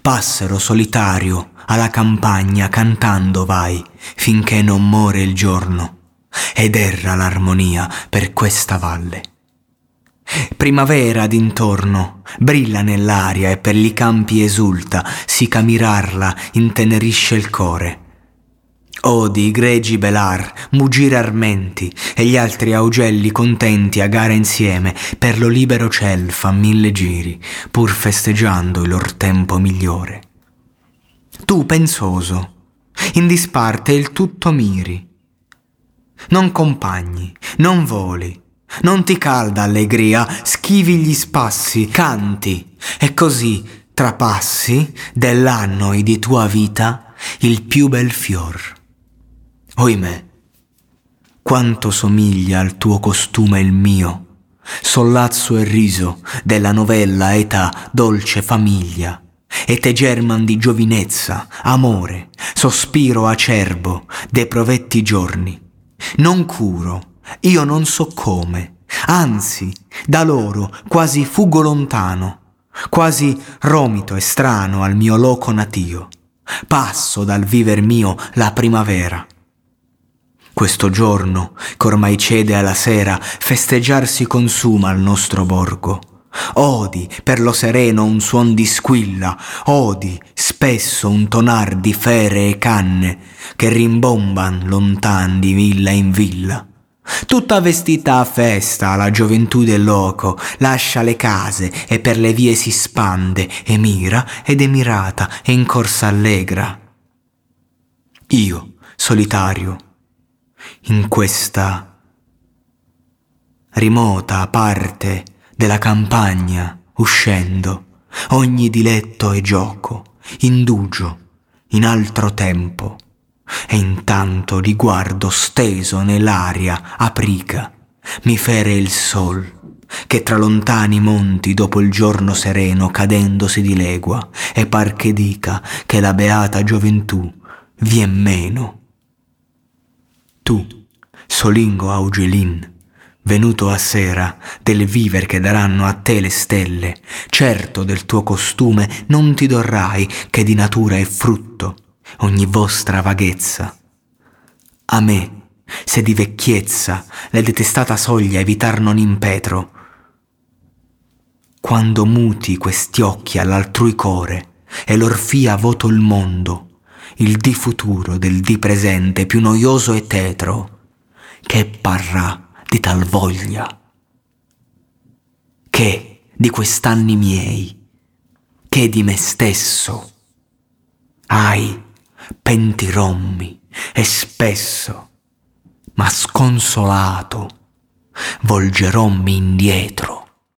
Passero solitario alla campagna cantando vai finché non muore il giorno ed erra l'armonia per questa valle. Primavera d'intorno brilla nell'aria e per gli campi esulta, si camirarla intenerisce il core. Odi, gregi belar, mugire armenti e gli altri augelli contenti a gara insieme per lo libero ciel fa mille giri, pur festeggiando il lor tempo migliore. Tu pensoso, in disparte il tutto miri. Non compagni, non voli, non ti calda allegria, schivi gli spassi, canti, e così trapassi dell'anno e di tua vita il più bel fior. Oimè, quanto somiglia al tuo costume il mio, sollazzo e riso della novella età dolce famiglia e te german di giovinezza, amore, sospiro acerbo de provetti giorni. Non curo, io non so come, anzi, da loro quasi fuggo lontano, quasi romito e strano al mio loco natio. Passo dal viver mio la primavera. Questo giorno, che ormai cede alla sera, festeggiar si consuma al nostro borgo Odi per lo sereno un suon di squilla, odi spesso un tonar di fere e canne che rimbomban lontan di villa in villa. Tutta vestita a festa la gioventù del loco lascia le case e per le vie si spande e mira ed è mirata e in corsa allegra. Io, solitario, in questa rimota parte della campagna, uscendo, ogni diletto e gioco, indugio, in altro tempo, e intanto li guardo steso nell'aria aprica, mi fere il sol, che tra lontani monti dopo il giorno sereno cadendo si dilegua, e par che dica che la beata gioventù vien meno. Tu, solingo Augelin, venuto a sera, del viver che daranno a te le stelle, certo del tuo costume non ti dorrai che di natura è frutto ogni vostra vaghezza. A me, se di vecchiezza le detestata soglia evitar non impetro, quando muti questi occhi all'altrui core e l'orfia voto il mondo, il di futuro del di presente più noioso e tetro, che parrà di tal voglia, che di quest'anni miei, che di me stesso. Ai, pentirommi e spesso, ma sconsolato, volgerommi indietro